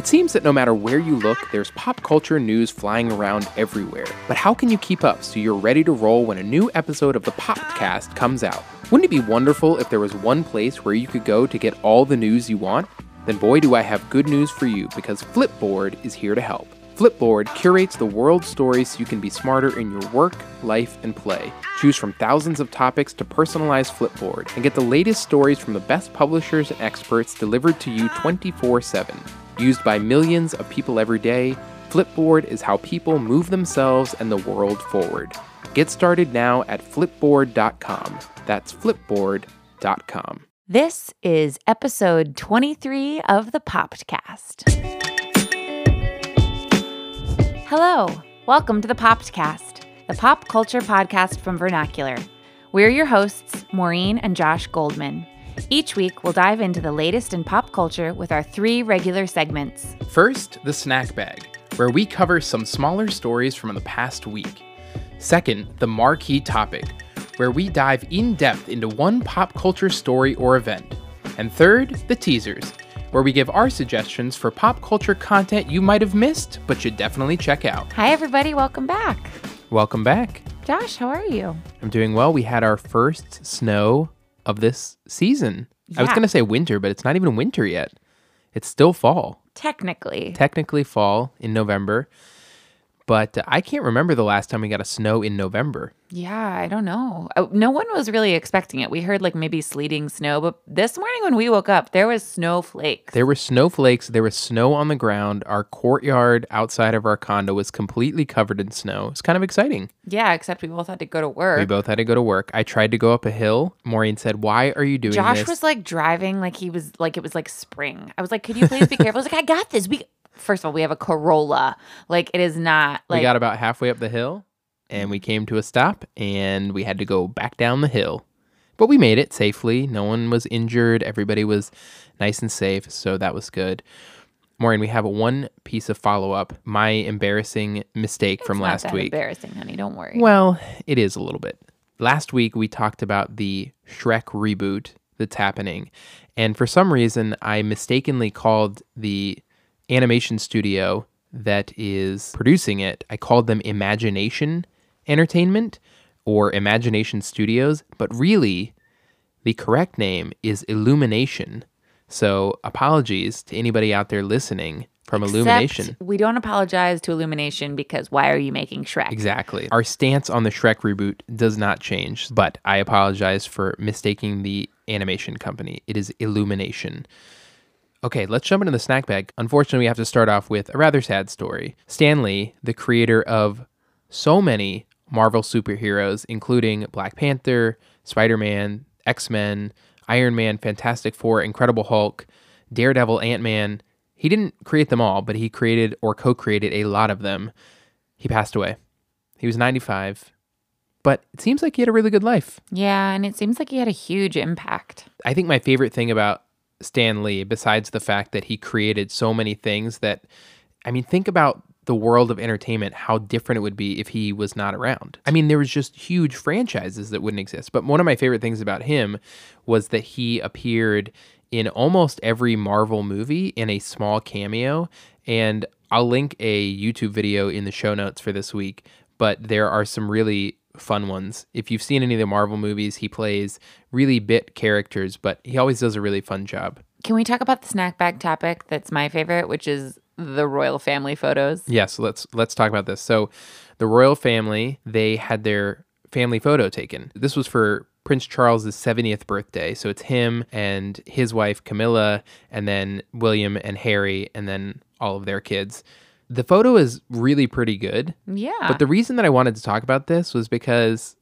It seems that no matter where you look, there's pop culture news flying around everywhere. But how can you keep up so you're ready to roll when a new episode of the PoppedCast comes out? Wouldn't it be wonderful if there was one place where you could go to get all the news you want? Then boy do I have good news for you because Flipboard is here to help. Flipboard curates the world's stories so you can be smarter in your work, life, and play. Choose from thousands of topics to personalize Flipboard and get the latest stories from the best publishers and experts delivered to you 24 7. Used by millions of people every day, Flipboard is how people move themselves and the world forward. Get started now at flipboard.com. That's flipboard.com. This is episode 23 of the PoppedCast. Hello, welcome to the PoppedCast, the pop culture podcast from Vernacular. We're your hosts, Maureen and Josh Goldman. Each week, we'll dive into the latest in pop culture with our three regular segments. First, the snack bag, where we cover some smaller stories from the past week. Second, the marquee topic, where we dive in depth into one pop culture story or event. And third, the teasers, where we give our suggestions for pop culture content you might have missed but should definitely check out. Hi, everybody, welcome back. Welcome back. Josh, how are you? I'm doing well. We had our first snow of this season. I was going to say winter, but it's not even winter yet. It's still fall. Technically. Technically fall in November. But uh, I can't remember the last time we got a snow in November. Yeah, I don't know. Uh, No one was really expecting it. We heard like maybe sleeting snow, but this morning when we woke up, there was snowflakes. There were snowflakes, there was snow on the ground. Our courtyard outside of our condo was completely covered in snow. It's kind of exciting. Yeah, except we both had to go to work. We both had to go to work. I tried to go up a hill. Maureen said, Why are you doing Josh this? Josh was like driving like he was like it was like spring. I was like, "Could you please be careful?" I was like, "I got this." We first of all, we have a Corolla. Like it is not like we got about halfway up the hill and we came to a stop and we had to go back down the hill. But we made it safely. No one was injured. Everybody was nice and safe. So that was good. Maureen, we have one piece of follow up. My embarrassing mistake from It's not last week. Embarrassing, honey. Don't worry. Well, it is a little bit. Last week we talked about the Shrek reboot that's happening. And for some reason, I mistakenly called the animation studio that is producing it, I called them Imagination Entertainment or Imagination Studios, but really the correct name is Illumination. So apologies to anybody out there listening from Except Illumination. we don't apologize to Illumination because why are you making Shrek? Exactly. Our stance on the Shrek reboot does not change, but I apologize for mistaking the animation company. It is Illumination. Okay, let's jump into the snack bag. Unfortunately, we have to start off with a rather sad story. Stan Lee, the creator of so many Marvel superheroes, including Black Panther, Spider Man, X Men, Iron Man, Fantastic Four, Incredible Hulk, Daredevil, Ant Man. He didn't create them all, but he created or co created a lot of them. He passed away. He was 95, but it seems like he had a really good life. Yeah, and it seems like he had a huge impact. I think my favorite thing about Stan Lee, besides the fact that he created so many things that, I mean, think about the world of entertainment, how different it would be if he was not around. I mean, there was just huge franchises that wouldn't exist. But one of my favorite things about him was that he appeared in almost every Marvel movie in a small cameo. And I'll link a YouTube video in the show notes for this week, but there are some really fun ones. If you've seen any of the Marvel movies, he plays really bit characters, but he always does a really fun job. Can we talk about the snack bag topic that's my favorite, which is the royal family photos? Yes, let's let's talk about this. So, the royal family, they had their family photo taken. This was for Prince Charles's 70th birthday. So it's him and his wife Camilla and then William and Harry and then all of their kids. The photo is really pretty good. Yeah. But the reason that I wanted to talk about this was because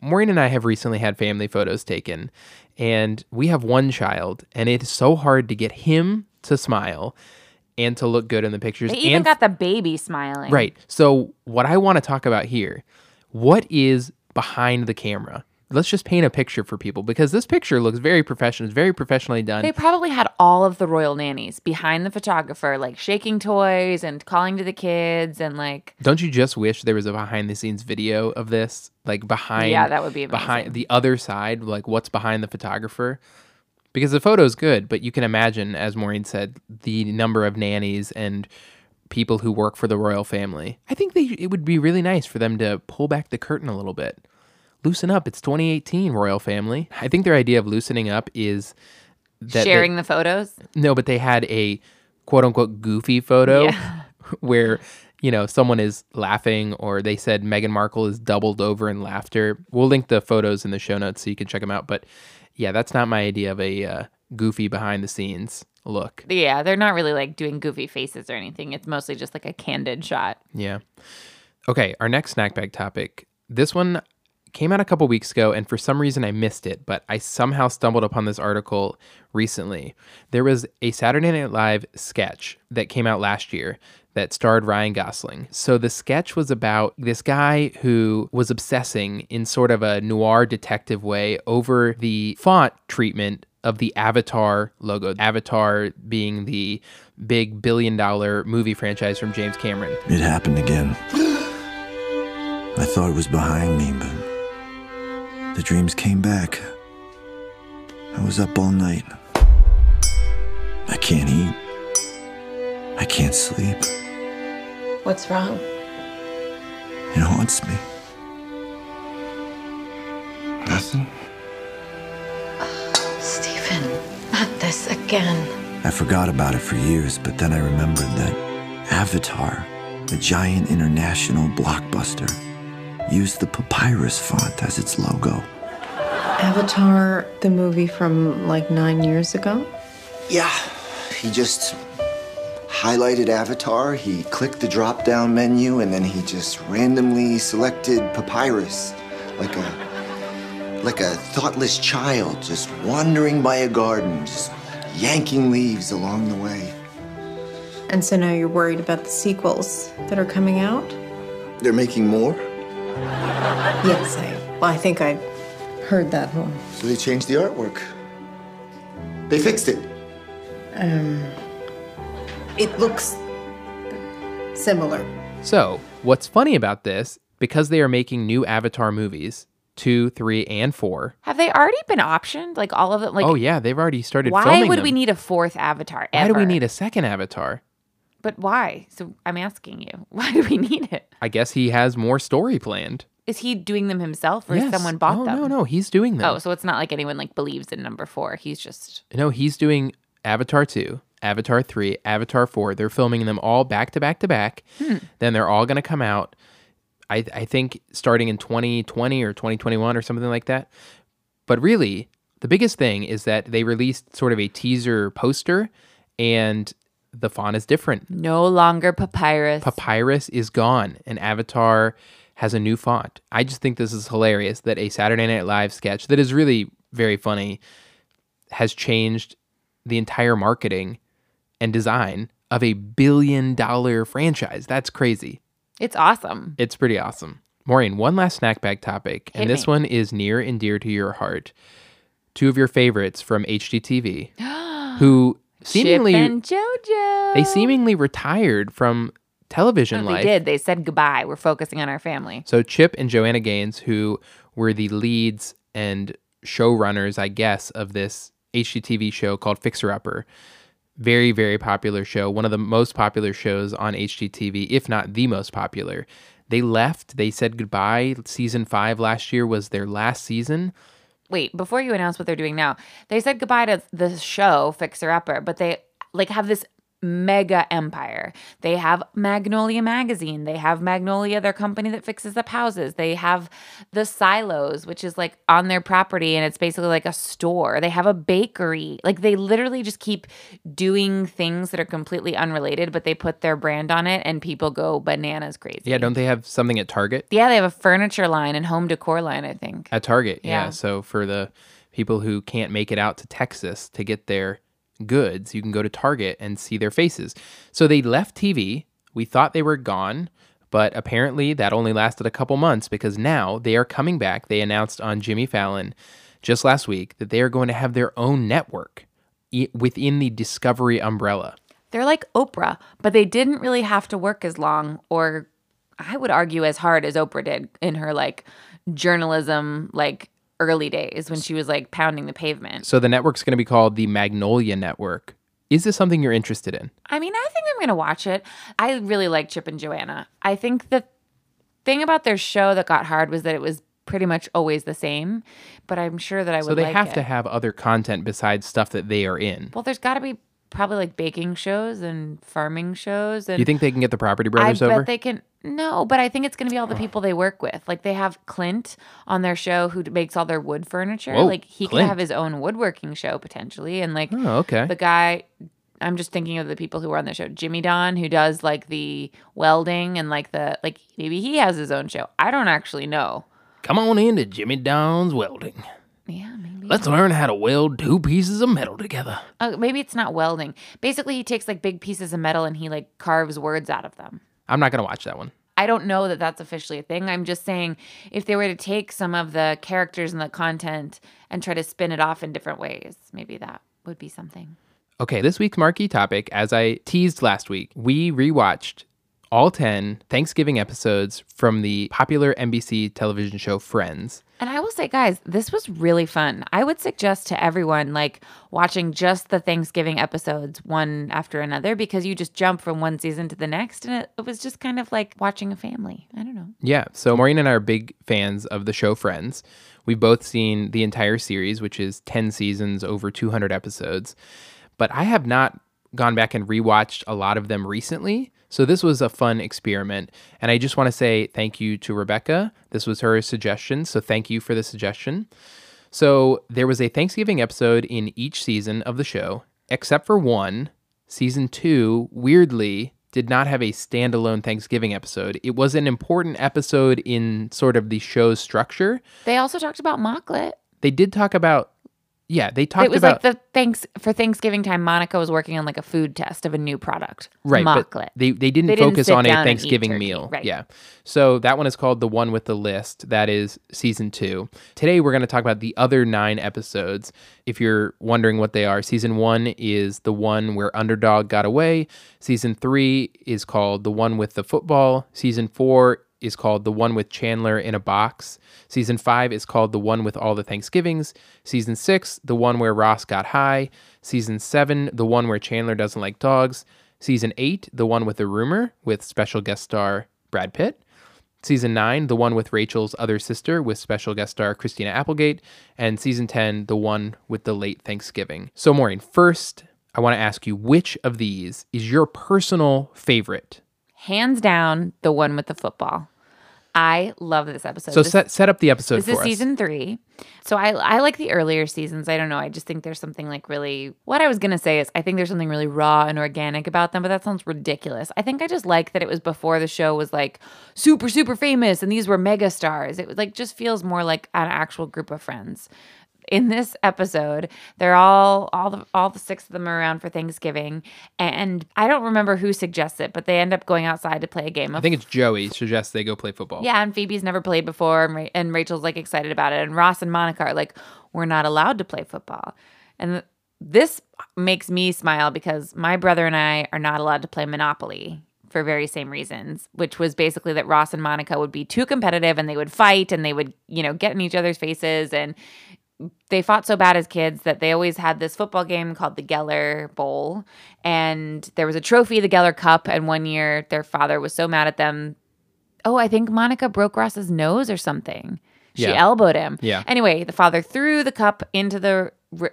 Maureen and I have recently had family photos taken, and we have one child, and it is so hard to get him to smile and to look good in the pictures. they even and got the baby smiling. right. So what I want to talk about here, what is behind the camera? Let's just paint a picture for people because this picture looks very professional. It's very professionally done. They probably had all of the royal nannies behind the photographer, like shaking toys and calling to the kids and like Don't you just wish there was a behind the scenes video of this? Like behind Yeah, that would be behind the other side, like what's behind the photographer. because the photo's good, but you can imagine, as Maureen said, the number of nannies and people who work for the royal family. I think they, it would be really nice for them to pull back the curtain a little bit. Loosen up. It's 2018, royal family. I think their idea of loosening up is that they- Sharing the photos. no, but they had a quote unquote goofy photo Yeah. where, you know, someone is laughing or they said Meghan Markle is doubled over in laughter. We'll link the photos in the show notes so you can check them out. But yeah, that's not my idea of a uh, goofy behind the scenes look. Yeah, they're not really like doing goofy faces or anything. It's mostly just like a candid shot. Yeah. Okay, our next snack bag topic. This one came out a couple weeks ago, and for some reason I missed it, but I somehow stumbled upon this article recently. There was a Saturday Night Live sketch that came out last year that starred Ryan Gosling. So the sketch was about this guy who was obsessing in sort of a noir detective way over the font treatment of the Avatar logo. Avatar being the big billion dollar movie franchise from James Cameron. It happened again. I thought it was behind me, but the dreams came back. I was up all night. I can't eat. I can't sleep. What's wrong? It haunts me. Nothing. Oh, Stephen, not this again. I forgot about it for years, but then I remembered that Avatar, a giant international blockbuster, used the papyrus font as its logo. Avatar, the movie from like nine years ago? Yeah, he just highlighted Avatar, he clicked the drop down menu, and then he just randomly selected Papyrus. Like a like a thoughtless child just wandering by a garden, just yanking leaves along the way. And so now you're worried about the sequels that are coming out? They're making more, Yes, I. Well, I think I heard that one. so they changed the artwork. They fixed it. Um, It looks similar. So, what's funny about this, because they are making new Avatar movies, two, three, and four. Have they already been optioned? Like all of them? Like, oh, yeah, they've already started why filming would them. we need a fourth Avatar? Why do we need a second Avatar? But why? So I'm asking you, why do we need it? I guess he has more story planned. Is he doing them himself, or Yes. someone oh, bought oh, them? No, no, no. he's doing them. Oh, so it's not like anyone like believes in number four. He's just No, he's doing Avatar 2, Avatar 3, Avatar 4. They're filming them all back to back to back. Hmm. Then they're all going to come out, I, I think, starting in 2020 or 2021 or something like that. But really, the biggest thing is that they released sort of a teaser poster and the font is different. no longer papyrus. Papyrus is gone and Avatar has a new font. I just think this is hilarious that a Saturday Night Live sketch that is really very funny has changed the entire marketing and design of a billion dollar franchise. That's crazy. it's awesome. It's pretty awesome. Maureen, one last snack bag topic, Hit and this me. one is near and dear to your heart. Two of your favorites from HGTV, who seemingly JoJo. they seemingly retired from television No, they did. They said goodbye. We're focusing on our family. So Chip and Joanna Gaines, who were the leads and showrunners, I guess, of this HGTV show called Fixer Upper. Very, very popular show. One of the most popular shows on HGTV, if not the most popular. They left. They said goodbye. Season five last year was their last season. Wait, before you announce what they're doing now, they said goodbye to the show Fixer Upper, but they like have this mega empire. They have Magnolia magazine. They have Magnolia, their company that fixes up houses. They have the silos, which is like on their property and it's basically like a store. They have a bakery. Like they literally just keep doing things that are completely unrelated, but they put their brand on it and people go bananas crazy. Yeah, don't they have something at Target? Yeah, they have a furniture line and home decor line, I think. At Target, yeah. Yeah. So for the people who can't make it out to Texas to get their goods, you can go to Target and see their faces. So they left TV. We thought they were gone, but apparently that only lasted a couple months because now they are coming back. They announced on Jimmy Fallon just last week that they are going to have their own network within the Discovery umbrella. They're like Oprah, but they didn't really have to work as long or I would argue as hard as Oprah did in her like journalism like early days when she was like pounding the pavement. So the network's going to be called the Magnolia Network. Is this something you're interested in? I mean, I think I'm going to watch it. I really like Chip and Joanna. I think the thing about their show that got hard was that it was pretty much always the same, but I'm sure that I would So they like have it. to have other content besides stuff that they are in. Well, there's got to be probably like baking shows and farming shows and you think they can get the Property Brothers I Brothers bet they can. No, but I think it's going to be all the people they work with. Like they have Clint on their show who makes all their wood furniture. Whoa, like he Clint. could have his own woodworking show potentially, and like oh, okay. the guy. I'm just thinking of the people who are on the show. Jimmy Don, who does like the welding and like the like maybe he has his own show. I don't actually know. Come on into Jimmy Don's Welding. Yeah, maybe. Let's learn how to weld two pieces of metal together. Uh, maybe it's not welding. Basically, he takes like big pieces of metal and he like carves words out of them. I'm not going to watch that one. I don't know that that's officially a thing. I'm just saying if they were to take some of the characters and the content and try to spin it off in different ways, maybe that would be something. Okay, this week's marquee topic, as I teased last week, we rewatched all 10 Thanksgiving episodes from the popular NBC television show Friends. And I will say, guys, this was really fun. I would suggest to everyone like watching just the Thanksgiving episodes one after another because you just jump from one season to the next. And it, it was just kind of like watching a family. I don't know. Yeah, so Maureen and I are big fans of the show Friends. We've both seen the entire series, which is 10 seasons, over 200 episodes. But I have not gone back and rewatched a lot of them recently. So this was a fun experiment. And I just want to say thank you to Rebecca. This was her suggestion. So thank you for the suggestion. So there was a Thanksgiving episode in each season of the show, except for one. Season two, weirdly, did not have a standalone Thanksgiving episode. It was an important episode in sort of the show's structure. They also talked about Mockolate. They did talk about, yeah, they talked about It was about like the thanks for Thanksgiving time. Monica was working on like a food test of a new product, right, Mockolate. they they didn't They didn't focus on a down and eat Thanksgiving meal. right. Yeah, so that one is called the one with the list. That is season two. Today we're going to talk about the other nine episodes. If you're wondering what they are, season one is the one where underdog got away. Season three is called the one with the football. Season four is called the one with Chandler in a box. Season five is called the one with all the Thanksgivings. Season six, the one where Ross got high. Season seven, the one where Chandler doesn't like dogs. Season eight, the one with the rumor with special guest star Brad Pitt. Season 9, the one with Rachel's other sister with special guest star Christina Applegate. And season 10, the one with the late Thanksgiving. So, Maureen, first, I want to ask you which of these is your personal favorite? Hands down, the one with the football. I love this episode. So, This- set, set up the episode This for is us. season three. So I I like the earlier seasons. I don't know. I just think there's something like really what I was gonna say is I think there's something really raw and organic about them, but that sounds ridiculous. I think I just like that it was before the show was like super, super famous and these were mega stars. It was like just feels more like an actual group of friends. In this episode, they're all all the all the six of them are around for Thanksgiving, and I don't remember who suggests it, but they end up going outside to play a game of I think it's Joey suggests they go play football. yeah, and Phoebe's never played before, and, Ra- and Rachel's like excited about it, and Ross and Monica are like, we're not allowed to play football, and th- this makes me smile because my brother and I are not allowed to play Monopoly for very same reasons, which was basically that Ross and Monica would be too competitive and they would fight and they would you know get in each other's faces and they fought so bad as kids that they always had this football game called the Geller Bowl. And there was a trophy, the Geller Cup. And one year their father was so mad at them. Oh, I think Monica broke Ross's nose or something. She Yeah. elbowed him. Yeah. Anyway, the father threw the cup into the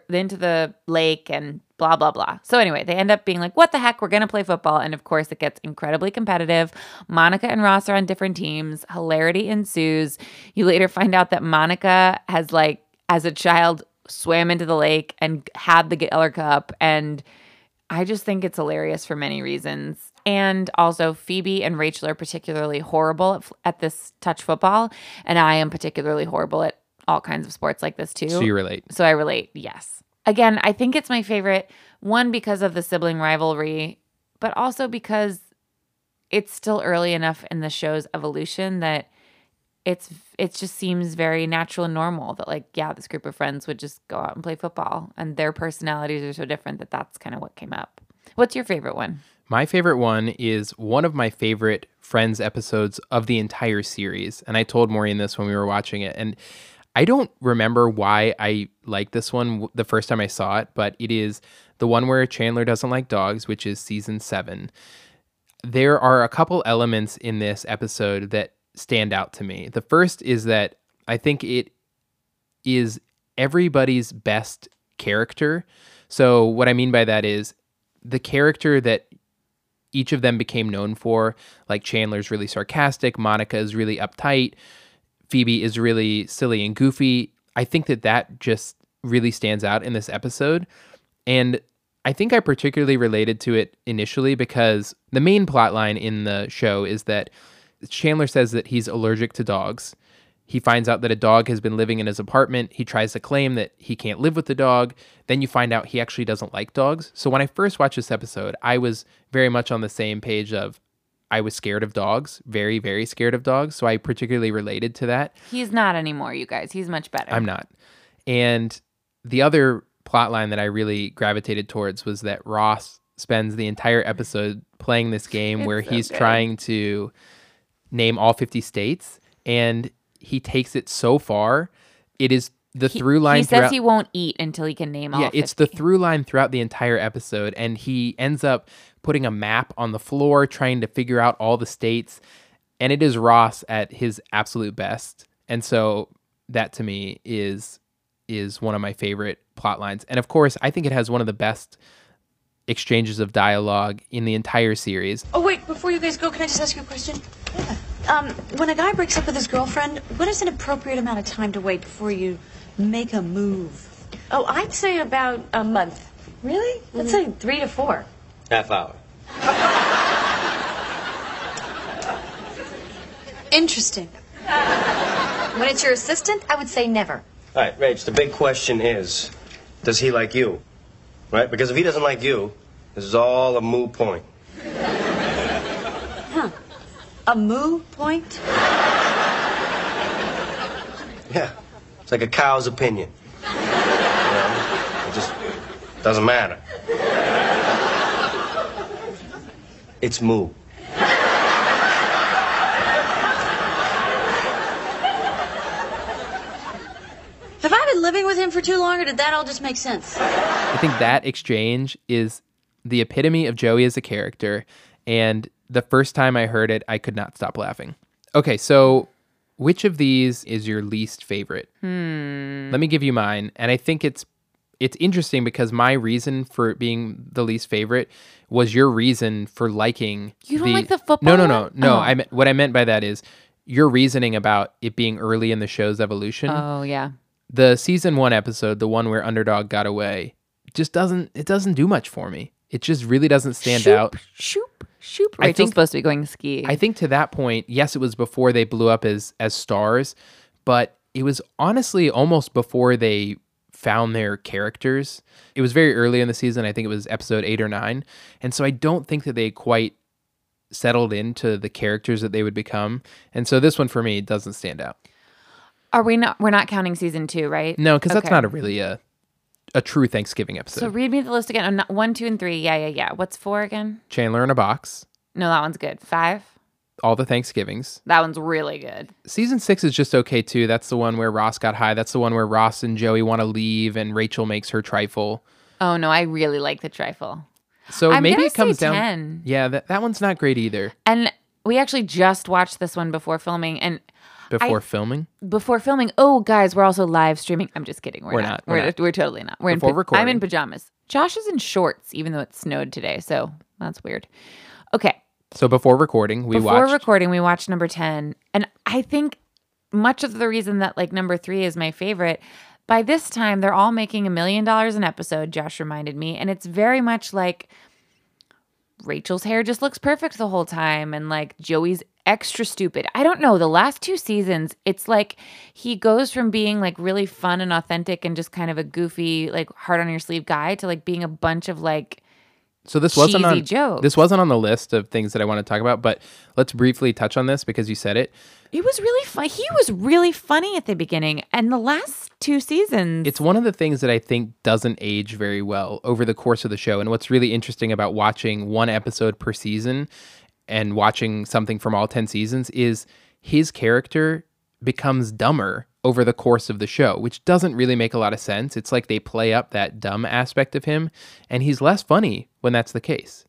into the lake and blah blah blah. So anyway, they end up being like, "What the heck? We're gonna play football." And of course, it gets incredibly competitive. Monica and Ross are on different teams. Hilarity ensues. You later find out that Monica has like, as a child, swam into the lake and had the Geller Cup, and I just think it's hilarious for many reasons. And also, Phoebe and Rachel are particularly horrible at, at this touch football, and I am particularly horrible at all kinds of sports like this too. So you relate. So I relate, yes. Again, I think it's my favorite one because of the sibling rivalry, but also because it's still early enough in the show's evolution that it's it just seems very natural and normal that like yeah, this group of friends would just go out and play football and their personalities are so different that that's kind of what came up. What's your favorite one? My favorite one is one of my favorite Friends episodes of the entire series. And I told Maureen this when we were watching it. And I don't remember why I liked this one the first time I saw it, but it is the one where Chandler doesn't like dogs, which is season seven. There are a couple elements in this episode that stand out to me. The first is that I think it is everybody's best character. So, what I mean by that is the character that each of them became known for. Like Chandler's really sarcastic, Monica is really uptight, Phoebe is really silly and goofy. I think that that just really stands out in this episode. And I think I particularly related to it initially because the main plot line in the show is that Chandler says that he's allergic to dogs. He finds out that a dog has been living in his apartment. He tries to claim that he can't live with the dog. Then you find out he actually doesn't like dogs. So when I first watched this episode, I was very much on the same page of I was scared of dogs, very, very scared of dogs. So I particularly related to that. He's not anymore, you guys. He's much better. I'm not. And the other plot line that I really gravitated towards was that Ross spends the entire episode playing this game where so he's good. trying to name all 50 states and he takes it so far. It is the He- through line He says throughout- he won't eat until he can name all. yeah, it's the 50. through line throughout the entire episode, and he ends up putting a map on the floor, trying to figure out all the states, and it is Ross at his absolute best, and so that to me is is one of my favorite plot lines, and of course, I think it has one of the best exchanges of dialogue in the entire series. Oh, wait, before you guys go, can I just ask you a question? Yeah. Um, when a guy breaks up with his girlfriend, what is an appropriate amount of time to wait before you make a move? Oh, I'd say about a month. Really? I'd say three to four. Half hour. Interesting. When it's your assistant, I would say never. All right, Rach, the big question is does he like you? Right? Because if he doesn't like you, this is all a moot point. A moo point? Yeah. It's like a cow's opinion. You know? It just doesn't matter. It's moo. Have I been living with him for too long, or did that all just make sense? I think that exchange is the epitome of Joey as a character. And the first time I heard it, I could not stop laughing. Okay, so which of these is your least favorite? Hmm. Let me give you mine. And I think it's it's interesting because my reason for it being the least favorite was your reason for liking You don't like the football No, no, no. No, Oh. I meant what I meant by that is your reasoning about it being early in the show's evolution Oh yeah. the season one episode, the one where underdog got away, just doesn't it doesn't do much for me. It just really doesn't stand shoop, out. Shoop, shoop. I Rachel's think- supposed to be going skiing. I think to that point, yes, it was before they blew up as as stars, but it was honestly almost before they found their characters. It was very early in the season. I think it was episode eight or nine, and so I don't think that they quite settled into the characters that they would become. And so this one for me doesn't stand out. Are we not? We're not counting season two, right? No, because that's not a really a a true Thanksgiving episode. So read me the list again. Oh, not, one, two, and three. Yeah, yeah, yeah. What's four again? Chandler in a box. No, that one's good. Five. all the Thanksgivings. That one's really good. Season six is just okay too. That's the one where Ross got high. That's the one where Ross and Joey want to leave and Rachel makes her trifle. Oh no, I really like the trifle. So I'm maybe it comes down. 10. Yeah, that, that one's not great either. And we actually just watched this one before filming, and Before filming, before filming, oh guys, we're also live streaming. I'm just kidding. We're, We're not. not, we're We're, not. we're totally not. We're Before in. pa- I'm in pajamas. Josh is in shorts, even though it snowed today. So that's weird. Okay. so before recording, we before watched. recording, we watched number ten, and I think much of the reason that like number three is my favorite. By this time, they're all making a million dollars an episode. Josh reminded me, and it's very much like Rachel's hair just looks perfect the whole time, and like Joey's extra stupid. I don't know. The last two seasons, it's like he goes from being like really fun and authentic and just kind of a goofy, like hard on your sleeve guy to like being a bunch of like so this wasn't on. jokes. This wasn't on the list of things that I want to talk about, but let's briefly touch on this because you said it. It was really fun. He was really funny at the beginning, and the last two seasons. It's one of the things that I think doesn't age very well over the course of the show. And what's really interesting about watching one episode per season and watching something from all 10 seasons is his character becomes dumber over the course of the show, which doesn't really make a lot of sense. It's like they play up that dumb aspect of him, and he's less funny when that's the case.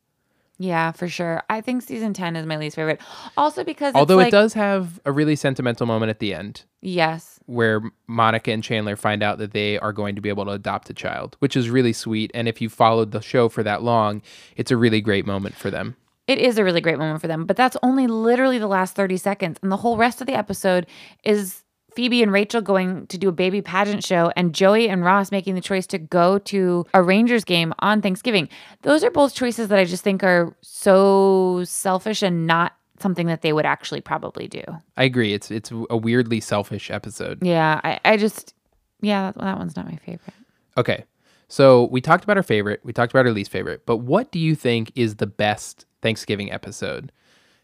Yeah, for sure. I think season 10 is my least favorite. Also because it's Although like, it does have a really sentimental moment at the end Yes. where Monica and Chandler find out that they are going to be able to adopt a child, which is really sweet. And if you followed the show for that long, it's a really great moment for them. It is a really great moment for them, but that's only literally the last 30 seconds. And the whole rest of the episode is Phoebe and Rachel going to do a baby pageant show and Joey and Ross making the choice to go to a Rangers game on Thanksgiving. Those are both choices that I just think are so selfish and not something that they would actually probably do. I agree. It's it's a weirdly selfish episode. Yeah, I, I just, yeah, that, that one's not my favorite. Okay. So we talked about our favorite, we talked about our least favorite, but what do you think is the best Thanksgiving episode?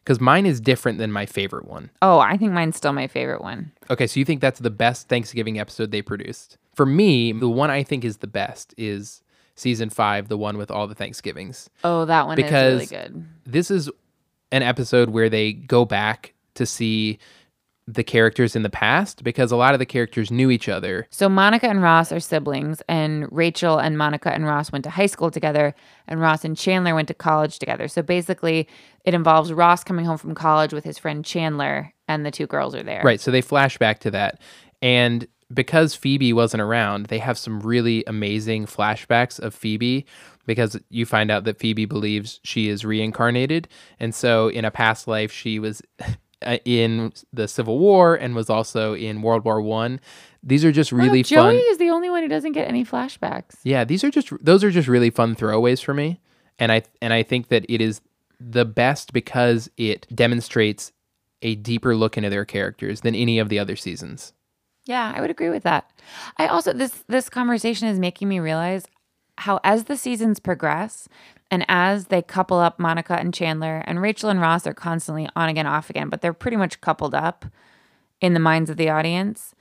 Because mine is different than my favorite one. Oh, I think mine's still my favorite one. Okay, so you think that's the best Thanksgiving episode they produced? For me, the one I think is the best is season five, the one with all the Thanksgivings. Oh, that one Because is really good. This is an episode where they go back to see the characters in the past because a lot of the characters knew each other. So Monica and Ross are siblings, and Rachel and Monica and Ross went to high school together, and Ross and Chandler went to college together. So basically, it involves Ross coming home from college with his friend Chandler, and the two girls are there. Right. So they flash back to that. And because Phoebe wasn't around, they have some really amazing flashbacks of Phoebe because you find out that Phoebe believes she is reincarnated. And so in a past life, she was Uh, in the Civil War and was also in World War One. These are just Wow, really Joey fun. is the only one who doesn't get any flashbacks. Yeah, these are just those are just really fun throwaways for me, and I and I think that it is the best because it demonstrates a deeper look into their characters than any of the other seasons. Yeah, I would agree with that. I also this this conversation is making me realize how as the seasons progress and as they couple up Monica and Chandler and Rachel and Ross are constantly on again off again, but they're pretty much coupled up in the minds of the audience.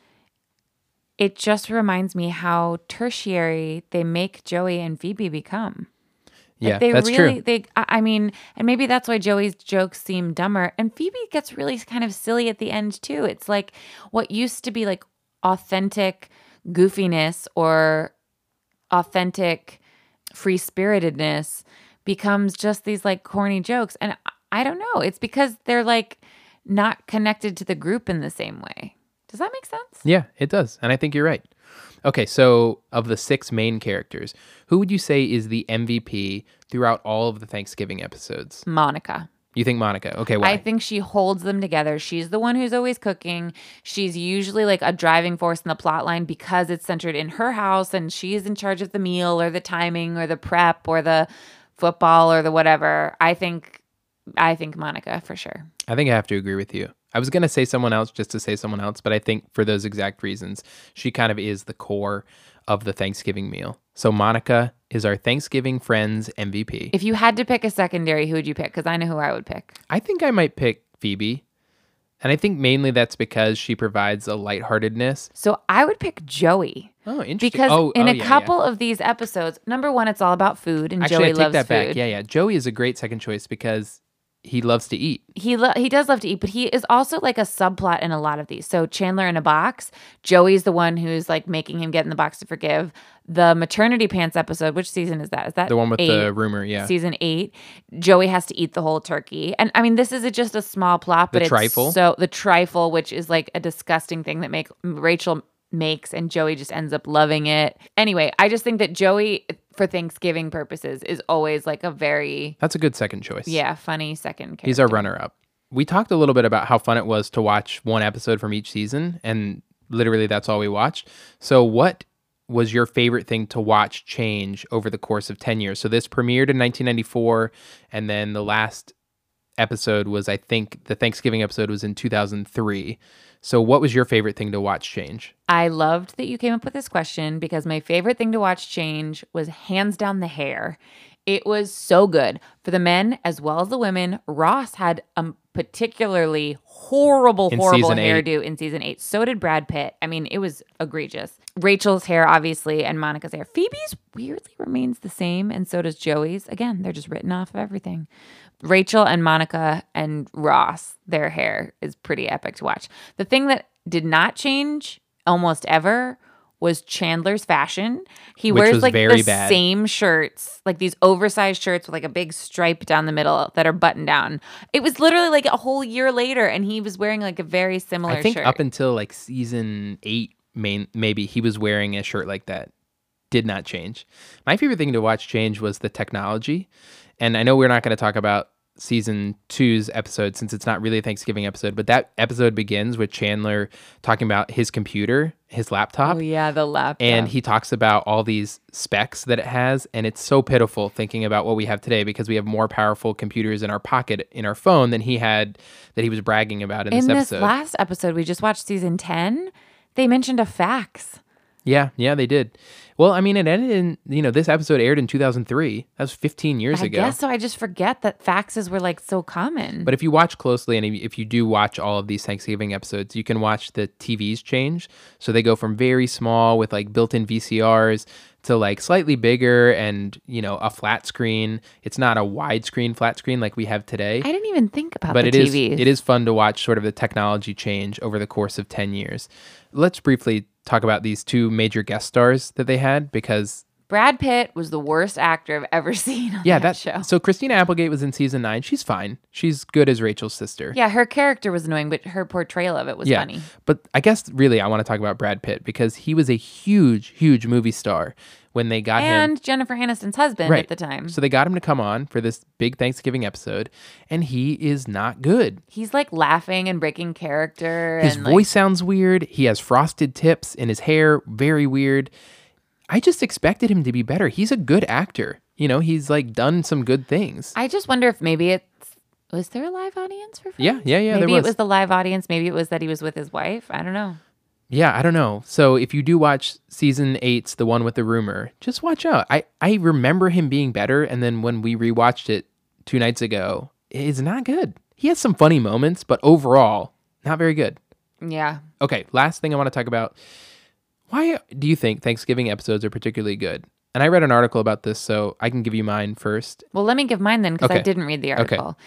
It just reminds me how tertiary they make Joey and Phoebe become. Like, Yeah, they that's really true. they I I mean, and maybe that's why Joey's jokes seem dumber and Phoebe gets really kind of silly at the end too. It's like what used to be like authentic goofiness or authentic free-spiritedness becomes just these like corny jokes and I don't know. It's because they're like not connected to the group in the same way. Does that make sense? Yeah, it does, and I think you're right. Okay, so of the six main characters, who would you say is the MVP throughout all of the Thanksgiving episodes? Monica. You think Monica? Okay, why? I think she holds them together. She's the one who's always cooking. She's usually like a driving force in the plot line because it's centered in her house and she's in charge of the meal or the timing or the prep or the football or the whatever. I think I think Monica for sure. I think I have to agree with you. I was going to say someone else just to say someone else, but I think for those exact reasons, she kind of is the core of the Thanksgiving meal. So Monica is our Thanksgiving Friends MVP. If you had to pick a secondary, who would you pick? Because I know who I would pick. I think I might pick Phoebe. And I think mainly that's because she provides a lightheartedness. So I would pick Joey. Oh, interesting. Because oh, in oh, a yeah, yeah. couple of these episodes, number one, it's all about food, and Actually, Joey I take loves that food. back. Yeah, yeah. Joey is a great second choice because he loves to eat. he lo- he does love to eat, but he is also like a subplot in a lot of these. So Chandler in a box, Joey's the one who's like making him get in the box to forgive. The maternity pants episode, which season is that? Is that The one with eight? the rumor, yeah. Season eight, Joey has to eat the whole turkey, and I mean this is a, just a small plot, The but it's trifle? so the trifle, which is like a disgusting thing that make Rachel makes, and Joey just ends up loving it. Anyway, I just think that Joey, for Thanksgiving purposes, is always like a very That's a good second choice. yeah funny second. Character. He's our runner up. We talked a little bit about how fun it was to watch one episode from each season, and literally that's all we watched. So, what was your favorite thing to watch change over the course of 10 years? So, this premiered in 1994, and then the last episode was, I think, the Thanksgiving episode was in 2003. So, what was your favorite thing to watch change? I loved that you came up with this question because my favorite thing to watch change was hands down the hair. It was so good for the men as well as the women. Ross had a particularly horrible, In horrible season eight. hairdo in season eight. So did Brad Pitt. I mean, it was egregious. Rachel's hair, obviously, and Monica's hair. Phoebe's weirdly remains the same, and so does Joey's. Again, they're just written off of everything. Rachel and Monica and Ross, their hair is pretty epic to watch. The thing that did not change almost ever was Chandler's fashion. He Which wears like the bad. same shirts, like these oversized shirts with like a big stripe down the middle that are buttoned down. It was literally like a whole year later, and he was wearing like a very similar I think shirt. up until like season eight, main maybe he was wearing a shirt like that. Did not change. My favorite thing to watch change was the technology, and I know we're not going to talk about season two's episode since it's not really a Thanksgiving episode, but that episode begins with Chandler talking about his computer, his laptop. oh yeah, the laptop. and he talks about all these specs that it has and it's so pitiful thinking about what we have today because we have more powerful computers in our pocket in our phone than he had that he was bragging about in, in this this episode last episode we just watched, season ten, they mentioned a fax. Yeah yeah they did well i mean it ended in you know this episode aired in 2003 that was 15 years ago. I ago guess so. I just forget that faxes were like so common. But if you watch closely and if you do watch all of these Thanksgiving episodes, you can watch the TVs change. So they go from very small with like built-in VCRs to like slightly bigger and, you know, a flat screen. It's not a widescreen flat screen like we have today. I didn't even think about but the it is TVs. it is fun to watch sort of the technology change over the course of 10 years. Let's briefly talk about these two major guest stars that they had because Brad Pitt was the worst actor I've ever seen on yeah, that, that show. So Christina Applegate was in season 9. She's fine. She's good as Rachel's sister. yeah, her character was annoying, but her portrayal of it was funny. But I guess really I want to talk about Brad Pitt because he was a huge, huge movie star when they got him. And Jennifer Aniston's husband Right. at the time. So they got him to come on for this big Thanksgiving episode, and he is not good. He's like laughing and breaking character. His and voice like, sounds weird. He has frosted tips in his hair, very weird. I just expected him to be better. He's a good actor. You know, he's like done some good things. I just wonder if maybe it was there a live audience for Friends? Yeah, yeah, yeah, there Maybe it was. was the live audience. Maybe it was that he was with his wife. I don't know. Yeah, I don't know. So if you do watch season eight's the one with the rumor, just watch out. I, I remember him being better, and then when we rewatched it two nights ago, it's not good. He has some funny moments, but overall, not very good. Yeah. Okay, last thing I want to talk about. Why do you think Thanksgiving episodes are particularly good? And I read an article about this, so I can give you mine first. Well, let me give mine then because I didn't read the article. Okay. article.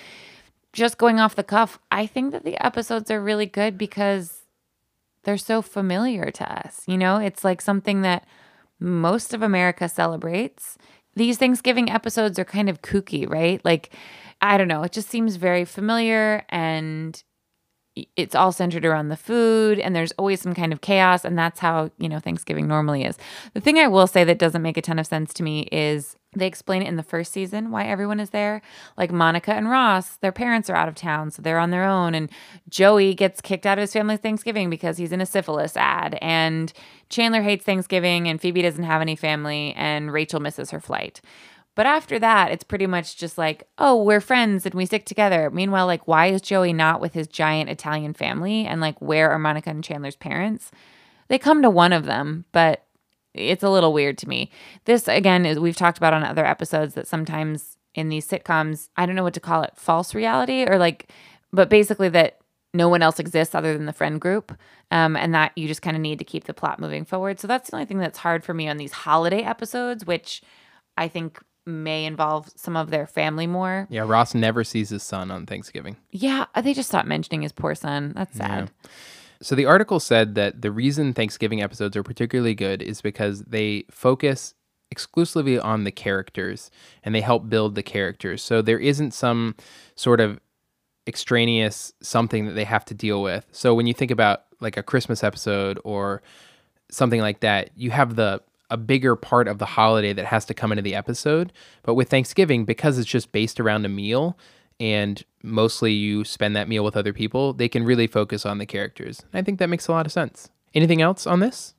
Just going off the cuff, I think that the episodes are really good because they're so familiar to us. You know, it's like something that most of America celebrates. These Thanksgiving episodes are kind of kooky, right? Like, I don't know, it just seems very familiar and it's all centered around the food and there's always some kind of chaos and that's how you know thanksgiving normally is the thing i will say that doesn't make a ton of sense to me is they explain it in the first season why everyone is there like monica and ross their parents are out of town so they're on their own and joey gets kicked out of his family's thanksgiving because he's in a syphilis ad and chandler hates thanksgiving and phoebe doesn't have any family and rachel misses her flight but after that, it's pretty much just like, oh, we're friends and we stick together. Meanwhile, like, why is Joey not with his giant Italian family? And like, where are Monica and Chandler's parents? They come to one of them, but it's a little weird to me. This, again, is we've talked about on other episodes that sometimes in these sitcoms, I don't know what to call it, false reality or like, but basically that no one else exists other than the friend group. Um, and that you just kind of need to keep the plot moving forward. So that's the only thing that's hard for me on these holiday episodes, which I think may involve some of their family more. Yeah, Ross never sees his son on Thanksgiving. Yeah, they just stopped mentioning his poor son. That's sad. So the article said that the reason Thanksgiving episodes are particularly good is because they focus exclusively on the characters and they help build the characters. So there isn't some sort of extraneous something that they have to deal with. So when you think about like a Christmas episode or something like that, you have the a bigger part of the holiday that has to come into the episode. But with Thanksgiving, because it's just based around a meal and mostly you spend that meal with other people, they can really focus on the characters. I think that makes a lot of sense. Anything else on this?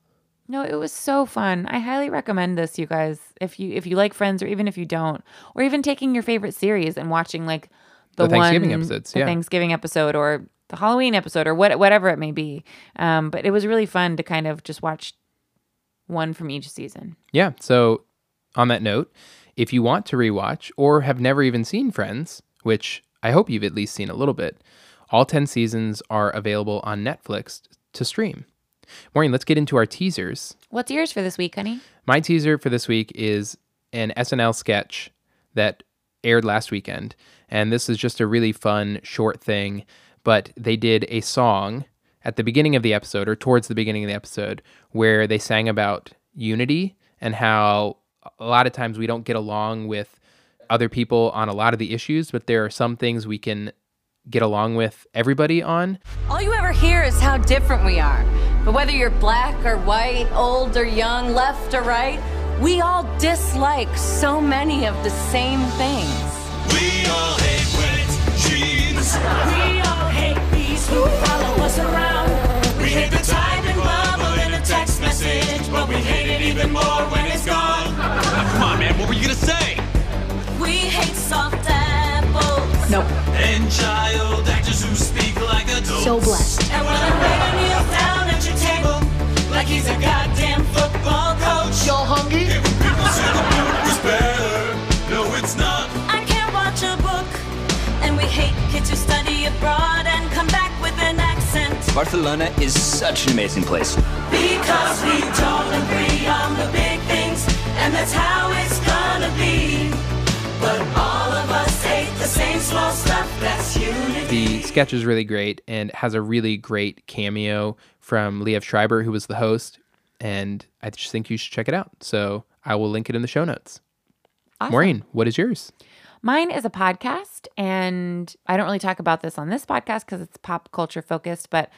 No, it was so fun. I highly recommend this, you guys. If you if you like Friends, or even if you don't, or even taking your favorite series and watching like the, The Thanksgiving one, episodes, the yeah. Thanksgiving episode, or the Halloween episode, or what whatever it may be. Um, but it was really fun to kind of just watch one from each season. Yeah. So, on that note, if you want to rewatch or have never even seen Friends, which I hope you've at least seen a little bit, all 10 seasons are available on Netflix to stream. Maureen, let's get into our teasers. What's yours for this week, honey? My teaser for this week is an SNL sketch that aired last weekend. And this is just a really fun short thing, but they did a song at the beginning of the episode or towards the beginning of the episode where they sang about unity and how a lot of times we don't get along with other people on a lot of the issues, but there are some things we can get along with everybody on. All you ever hear is how different we are. But whether you're black or white, old or young, left or right, we all dislike so many of the same things. We all hate wet jeans. We all hate these who follow us around. We hate the typing bubble in a text message, but we hate it even more when it's gone. Come on, man, what were you gonna say? We hate soft apples. Nope. And child actors who speak like adults. So blessed. And when a waiter kneels down at your table, like he's a goddamn football coach. Y'all hungry? And when people say the book was better, no, it's not. I can't watch a book. And we hate kids who study abroad and come back with an accent. Barcelona is such an amazing place. Because we don't agree on the big things, and that's how it's gonna be. The same small stuff that's unity. The sketch is really great and has a really great cameo from Liev Schreiber, who was the host. And I just think you should check it out. So I will link it in the show notes. Awesome. Maureen, what is yours? Mine is a podcast, and I don't really talk about this on this podcast because it's pop culture focused, but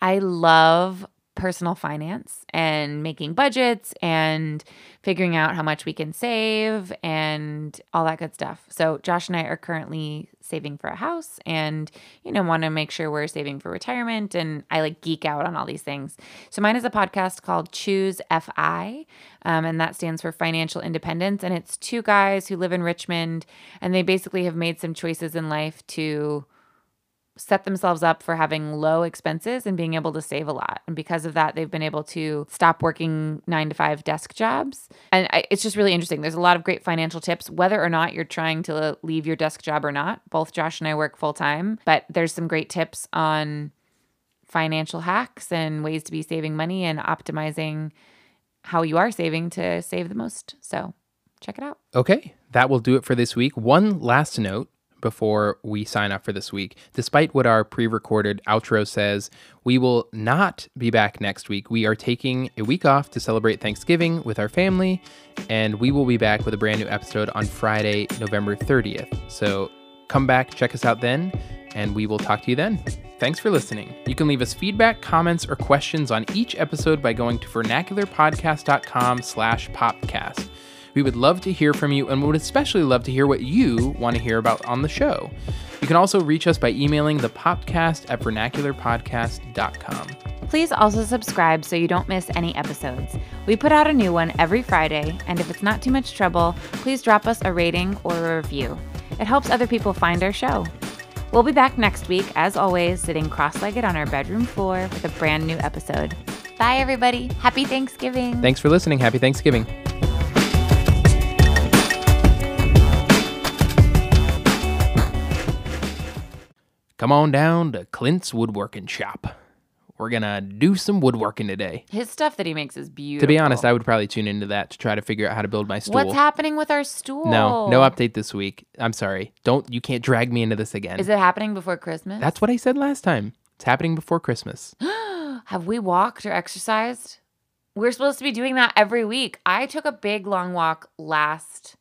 I love personal finance and making budgets and figuring out how much we can save and all that good stuff. So, Josh and I are currently saving for a house and, you know, want to make sure we're saving for retirement. And I like geek out on all these things. So, mine is a podcast called Choose FI, um, and that stands for Financial Independence. And it's two guys who live in Richmond, and they basically have made some choices in life to set themselves up for having low expenses and being able to save a lot. And because of that, they've been able to stop working nine to five desk jobs. And I, it's just really interesting. There's a lot of great financial tips, whether or not you're trying to leave your desk job or not. Both Josh and I work full time, but there's some great tips on financial hacks and ways to be saving money and optimizing how you are saving to save the most. So check it out. Okay, that will do it for this week. One last note before we sign off for this week. Despite what our pre recorded outro says, we will not be back next week. We are taking a week off to celebrate Thanksgiving with our family, and we will be back with a brand new episode on Friday, November 30th. So come back, check us out then, and we will talk to you then. Thanks for listening. You can leave us feedback, comments, or questions on each episode by going to vernacularpodcast.com slash PoppedCast. We would love to hear from you and would especially love to hear what you want to hear about on the show. You can also reach us by emailing the PoppedCast at vernacularpodcast.com. Please also subscribe so you don't miss any episodes. We put out a new one every Friday, and if it's not too much trouble, please drop us a rating or a review. It helps other people find our show. We'll be back next week, as always, sitting cross legged on our bedroom floor with a brand new episode. Bye, everybody. Happy Thanksgiving. Thanks for listening. Happy Thanksgiving. Come on down to Clint's Woodworking Shop. We're going to do some woodworking today. His stuff that he makes is beautiful. To be honest, I would probably tune into that to try to figure out how to build my stool. What's happening with our stool? No, no update this week. I'm sorry. Don't you can't drag me into this again. Is it happening before Christmas? That's what I said last time. It's happening before Christmas. Have we walked or exercised? We're supposed to be doing that every week. I took a big long walk last.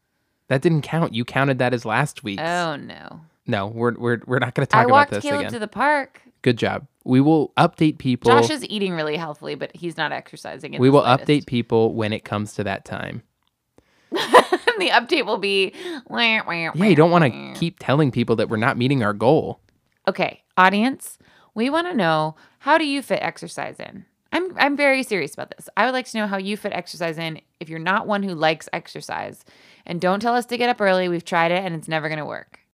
That didn't count. You counted that as last week. Oh no. No, we're we're we're not going to talk I about walked this Caleb again. to the park. Good job. We will update people. Josh is eating really healthily, but he's not exercising. in we the will slightest. update people when it comes to that time. the update will be. Yeah, you don't want to keep telling people that we're not meeting our goal. Okay, audience, we want to know how do you fit exercise in? I'm I'm very serious about this. I would like to know how you fit exercise in if you're not one who likes exercise. And don't tell us to get up early. We've tried it and it's never going to work.